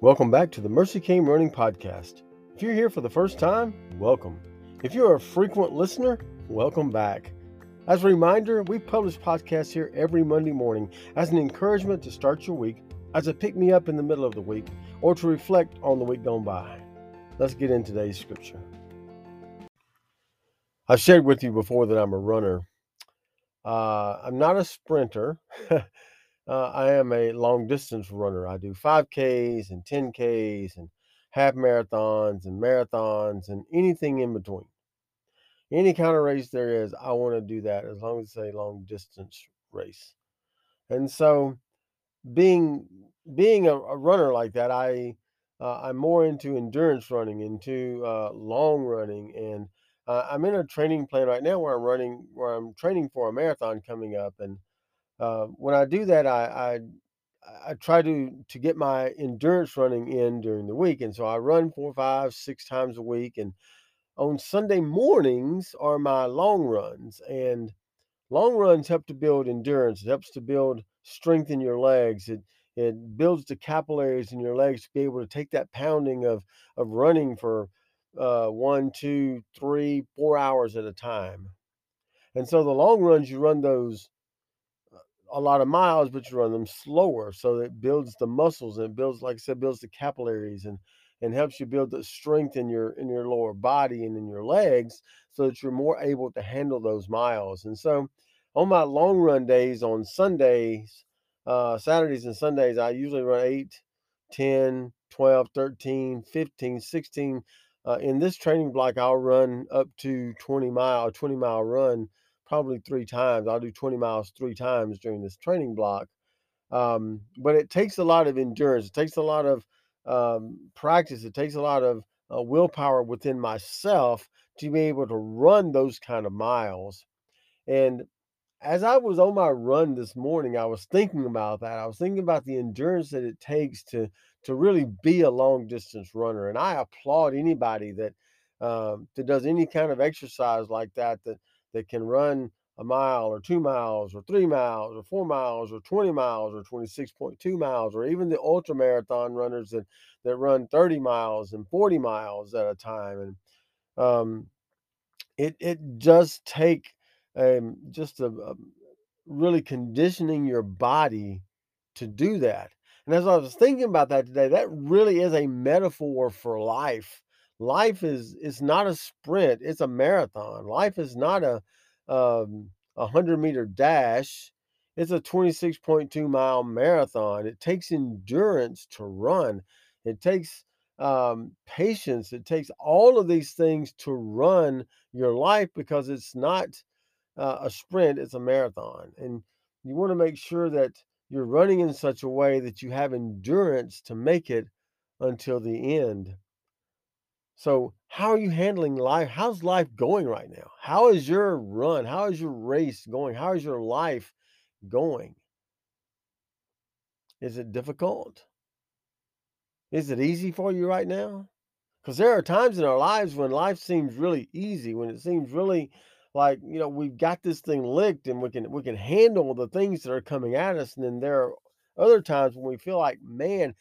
Welcome back to the Mercy Came Running Podcast. If you're here for the first time, welcome. If you're a frequent listener, welcome back. As a reminder, we publish podcasts here every Monday morning as an encouragement to start your week, as a pick me up in the middle of the week, or to reflect on the week gone by. Let's get in today's scripture. I've shared with you before that I'm a runner. Uh, I'm not a sprinter. Uh, I am a long distance runner. I do 5Ks and 10Ks and half marathons and marathons and anything in between. Any kind of race there is, I want to do that as long as it's a long distance race. And so, being being a, a runner like that, I uh, I'm more into endurance running, into uh, long running, and uh, I'm in a training plan right now where I'm running, where I'm training for a marathon coming up, and uh, when I do that, I, I I try to to get my endurance running in during the week, and so I run four, five, six times a week. And on Sunday mornings are my long runs, and long runs help to build endurance. It helps to build strength in your legs. It it builds the capillaries in your legs to be able to take that pounding of of running for uh, one, two, three, four hours at a time. And so the long runs, you run those a lot of miles, but you run them slower. So it builds the muscles and builds, like I said, builds the capillaries and and helps you build the strength in your in your lower body and in your legs so that you're more able to handle those miles. And so on my long run days on Sundays, uh, Saturdays and Sundays, I usually run 8, 10, 12, 13, 15, 16. Uh, in this training block, I'll run up to 20 mile, 20 mile run probably three times. I'll do 20 miles three times during this training block. Um, but it takes a lot of endurance. It takes a lot of um, practice. It takes a lot of uh, willpower within myself to be able to run those kind of miles. And as I was on my run this morning, I was thinking about that. I was thinking about the endurance that it takes to to really be a long distance runner. And I applaud anybody that um, that does any kind of exercise like that. That that can run a mile or two miles or three miles or four miles or 20 miles or 26.2 miles or even the ultra marathon runners that that run 30 miles and 40 miles at a time and um, it it does take um, just a, a really conditioning your body to do that and as i was thinking about that today that really is a metaphor for life life is is not a sprint it's a marathon. Life is not a um a 100 meter dash it's a 26.2 mile marathon. It takes endurance to run. It takes um, patience. It takes all of these things to run your life because it's not uh, a sprint it's a marathon. And you want to make sure that you're running in such a way that you have endurance to make it until the end so, how are you handling life? How's life going right now? How is your run? How is your race going? How is your life going? Is it difficult? Is it easy for you right now? Because there are times in our lives when life seems really easy, when it seems really like you know we've got this thing licked and we can we can handle the things that are coming at us. And then there are other times when we feel like, man,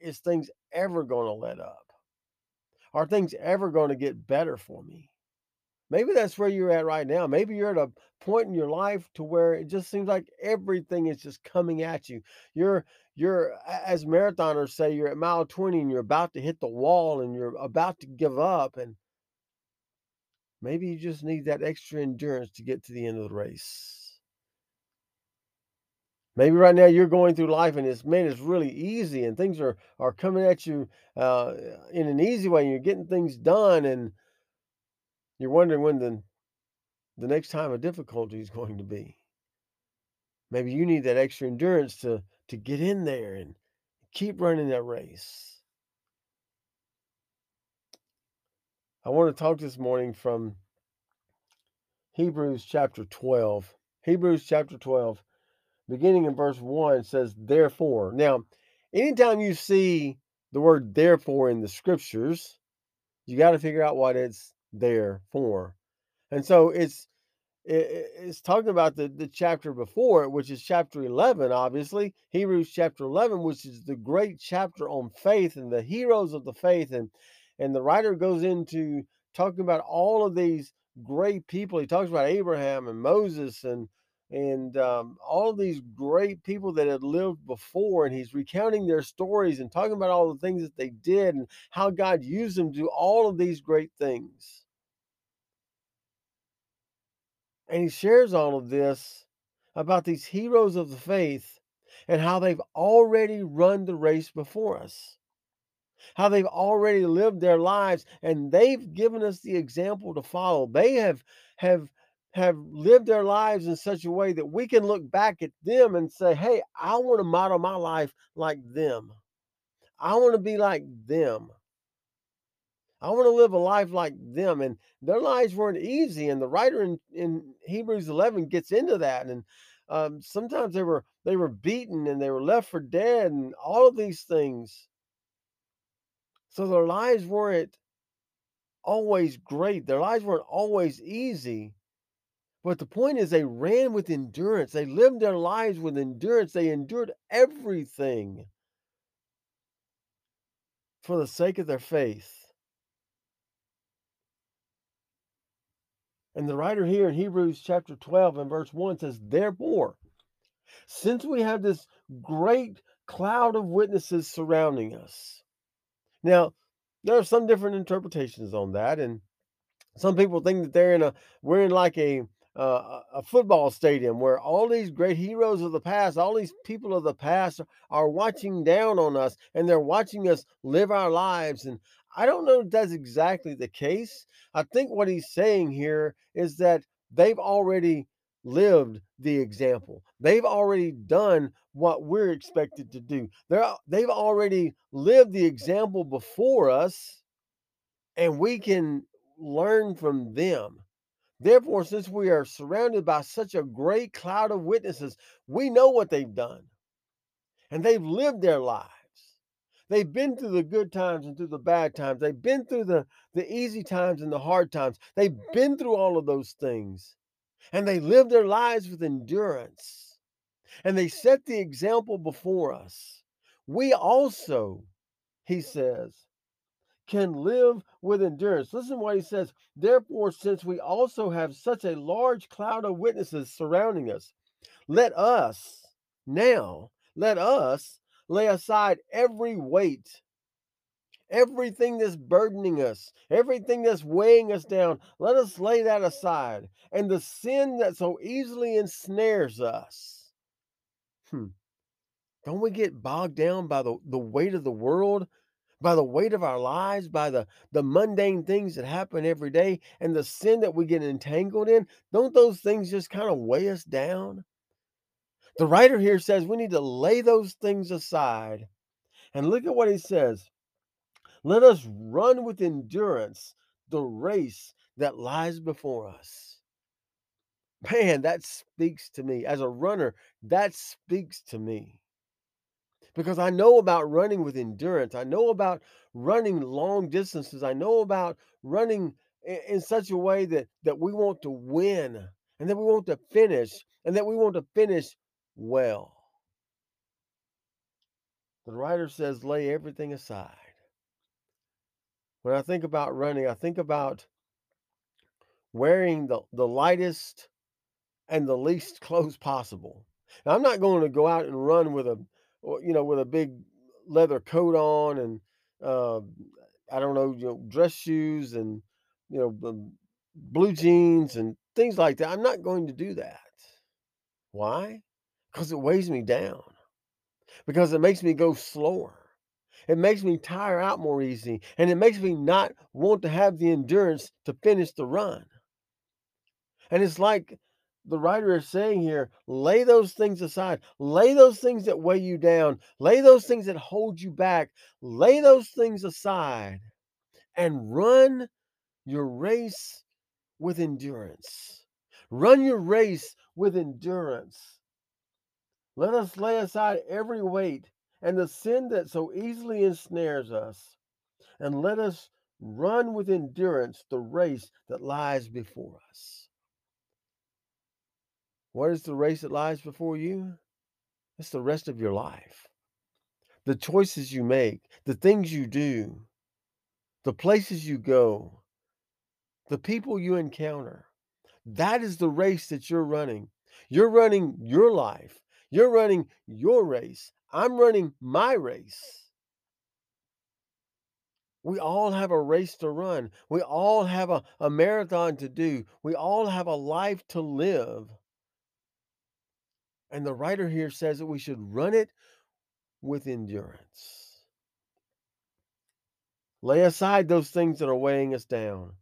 is things ever going to let up? Are things ever going to get better for me? Maybe that's where you're at right now. Maybe you're at a point in your life to where it just seems like everything is just coming at you. You're you're as marathoners say you're at mile 20 and you're about to hit the wall and you're about to give up and maybe you just need that extra endurance to get to the end of the race. Maybe right now you're going through life and it's man, it's really easy and things are are coming at you uh, in an easy way. And you're getting things done, and you're wondering when the the next time of difficulty is going to be. Maybe you need that extra endurance to to get in there and keep running that race. I want to talk this morning from Hebrews chapter 12. Hebrews chapter 12 beginning in verse 1 says, therefore. Now, anytime you see the word therefore in the scriptures, you got to figure out what it's there for. And so it's it's talking about the, the chapter before it, which is chapter 11, obviously. Hebrews chapter 11, which is the great chapter on faith and the heroes of the faith. And, and the writer goes into talking about all of these great people. He talks about Abraham and Moses and and um, all these great people that had lived before, and he's recounting their stories and talking about all the things that they did and how God used them to do all of these great things. And he shares all of this about these heroes of the faith and how they've already run the race before us, how they've already lived their lives, and they've given us the example to follow. They have have have lived their lives in such a way that we can look back at them and say, "Hey, I want to model my life like them. I want to be like them." I want to live a life like them. And their lives weren't easy. And the writer in, in Hebrews 11 gets into that. And um, sometimes they were they were beaten and they were left for dead and all of these things. So their lives weren't always great. Their lives weren't always easy. But the point is, they ran with endurance. They lived their lives with endurance. They endured everything for the sake of their faith. And the writer here in Hebrews chapter 12 and verse 1 says, Therefore, since we have this great cloud of witnesses surrounding us. Now, there are some different interpretations on that, and some people think that they're in a we're in like a uh, a football stadium where all these great heroes of the past, all these people of the past are watching down on us and they're watching us live our lives. And I don't know if that's exactly the case. I think what he's saying here is that they've already lived the example. They've already done what we're expected to do. They're they've already lived the example before us and we can learn from them. Therefore, since we are surrounded by such a great cloud of witnesses, we know what they've done and they've lived their lives. They've been through the good times and through the bad times. They've been through the, the easy times and the hard times. They've been through all of those things and they live their lives with endurance and they set the example before us. We also, he says, can live with endurance. Listen what he says. Therefore, since we also have such a large cloud of witnesses surrounding us, let us now, let us lay aside every weight, everything that's burdening us, everything that's weighing us down. Let us lay that aside. And the sin that so easily ensnares us. Hmm. Don't we get bogged down by the, the weight of the world? By the weight of our lives, by the, the mundane things that happen every day, and the sin that we get entangled in, don't those things just kind of weigh us down? The writer here says we need to lay those things aside. And look at what he says let us run with endurance the race that lies before us. Man, that speaks to me. As a runner, that speaks to me because I know about running with endurance. I know about running long distances. I know about running in, such a way that that we want to win and that we want to finish and that we want to finish well. The writer says, lay everything aside. When I think about running, I think about wearing the, the lightest and the least clothes possible. Now, I'm not going to go out and run with a you know, with a big leather coat on and uh, I don't know, you know, dress shoes and you know, blue jeans and things like that. I'm not going to do that. Why? Because it weighs me down. Because it makes me go slower. It makes me tire out more easy. And it makes me not want to have the endurance to finish the run. And it's like the writer is saying here lay those things aside. Lay those things that weigh you down. Lay those things that hold you back. Lay those things aside and run your race with endurance. Run your race with endurance. Let us lay aside every weight and the sin that so easily ensnares us and let us run with endurance the race that lies before us What is the race that lies before you? It's the rest of your life. The choices you make, the things you do, the places you go, the people you encounter. That is the race that you're running. You're running your life. You're running your race. I'm running my race. We all have a race to run. We all have a, a marathon to do. We all have a life to live. And the writer here says that we should run it with endurance. Lay aside those things that are weighing us down.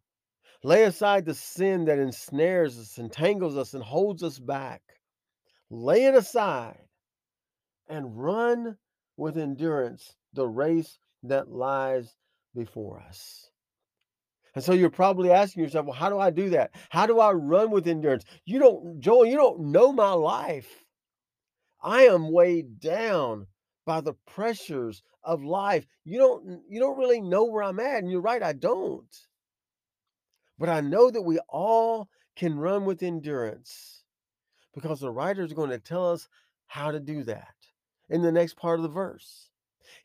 Lay aside the sin that ensnares us, entangles us, and holds us back. Lay it aside and run with endurance the race that lies before us. And so you're probably asking yourself, well, how do I do that? How do I run with endurance? You don't, Joel, you don't know my life. I am weighed down by the pressures of life. You don't you don't really know where I'm at. And you're right, I don't. But I know that we all can run with endurance because the writer is going to tell us how to do that in the next part of the verse.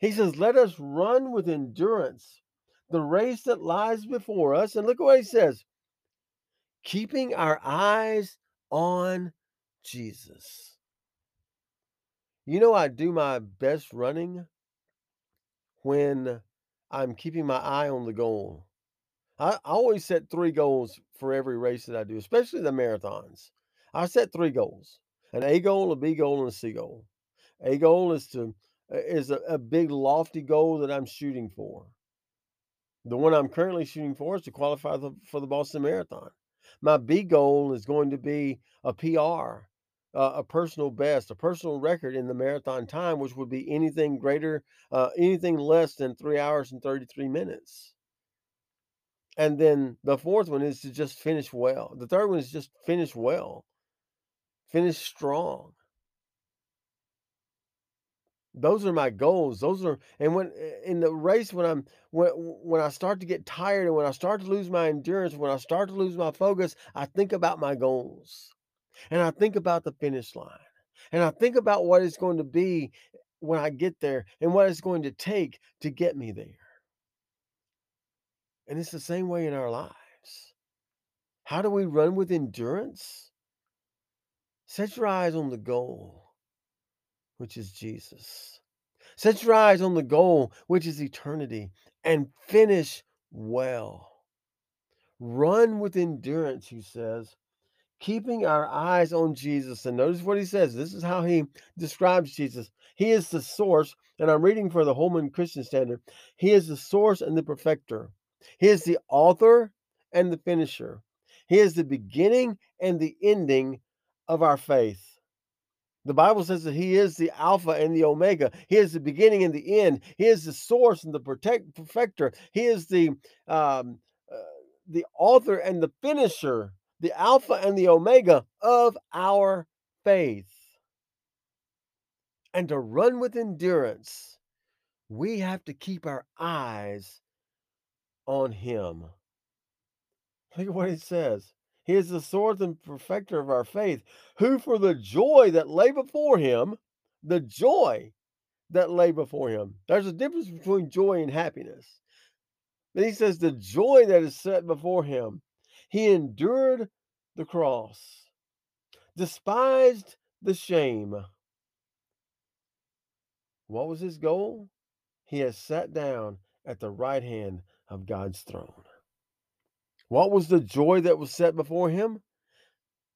He says, Let us run with endurance the race that lies before us. And look what he says keeping our eyes on Jesus. You know, I do my best running when I'm keeping my eye on the goal. I, I always set three goals for every race that I do, especially the marathons. I set three goals an A goal, a B goal, and a C goal. A goal is to uh, is a, a big lofty goal that I'm shooting for. The one I'm currently shooting for is to qualify the, for the Boston Marathon. My B goal is going to be a PR, uh, a personal best, a personal record in the marathon time, which would be anything greater, uh, anything less than three hours and 33 minutes. And then the fourth one is to just finish well. The third one is just finish well, finish strong those are my goals those are and when in the race when i'm when when i start to get tired and when i start to lose my endurance when i start to lose my focus i think about my goals and i think about the finish line and i think about what it's going to be when i get there and what it's going to take to get me there and it's the same way in our lives how do we run with endurance set your eyes on the goal which is Jesus. Set your eyes on the goal, which is eternity, and finish well. Run with endurance, he says, keeping our eyes on Jesus. And notice what he says. This is how he describes Jesus. He is the source, and I'm reading for the Holman Christian Standard. He is the source and the perfecter. He is the author and the finisher. He is the beginning and the ending of our faith. The Bible says that He is the Alpha and the Omega. He is the beginning and the end. He is the source and the protect, perfecter. He is the um, uh, the author and the finisher, the Alpha and the Omega of our faith. And to run with endurance, we have to keep our eyes on Him. Look at what it says. He is the source and perfecter of our faith, who for the joy that lay before him, the joy that lay before him. There's a difference between joy and happiness. Then he says, the joy that is set before him, he endured the cross, despised the shame. What was his goal? He has sat down at the right hand of God's throne. What was the joy that was set before him?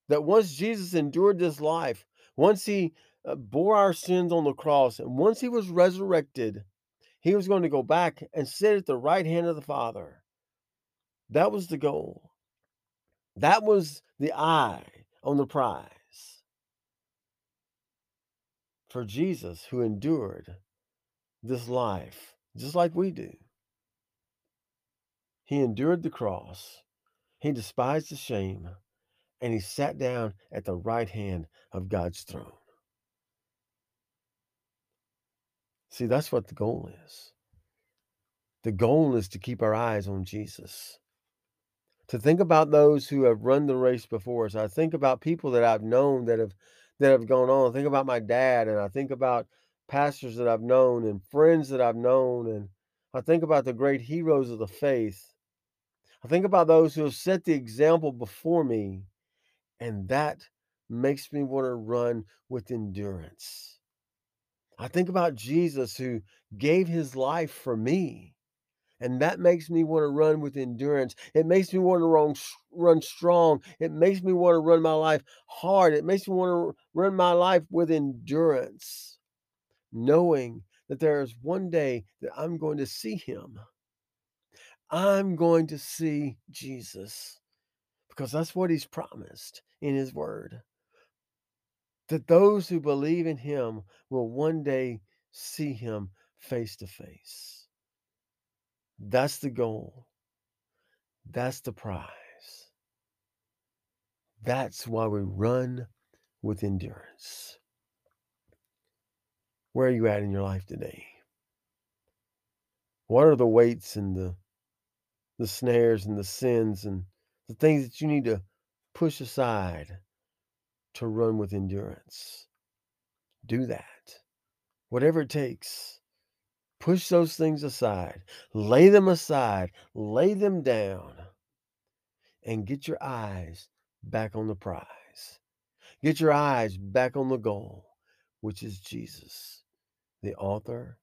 That once Jesus endured this life, once he uh, bore our sins on the cross, and once he was resurrected, he was going to go back and sit at the right hand of the Father. That was the goal. That was the eye on the prize for Jesus who endured this life just like we do. He endured the cross, he despised the shame, and he sat down at the right hand of God's throne. See, that's what the goal is. The goal is to keep our eyes on Jesus. To think about those who have run the race before us. I think about people that I've known that have that have gone on. I think about my dad and I think about pastors that I've known and friends that I've known and I think about the great heroes of the faith. I think about those who have set the example before me and that makes me want to run with endurance. I think about Jesus who gave his life for me. And that makes me want to run with endurance. It makes me want to run, run strong. It makes me want to run my life hard. It makes me want to run my life with endurance, knowing that there is one day that I'm going to see him. I'm going to see Jesus because that's what he's promised in his word. That those who believe in him will one day see him face to face. That's the goal. That's the prize. That's why we run with endurance. Where are you at in your life today? What are the weights and the the snares and the sins and the things that you need to push aside to run with endurance? Do that. Whatever it takes. Push those things aside, lay them aside, lay them down, and get your eyes back on the prize. Get your eyes back on the goal, which is Jesus, the author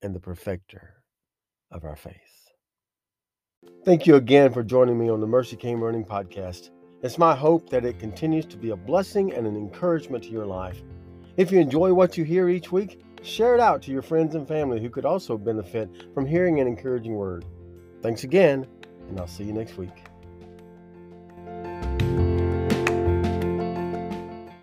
and the perfecter of our faith. Thank you again for joining me on the Mercy Came Running podcast. It's my hope that it continues to be a blessing and an encouragement to your life. If you enjoy what you hear each week, Share it out to your friends and family who could also benefit from hearing an encouraging word. Thanks again, and I'll see you next week.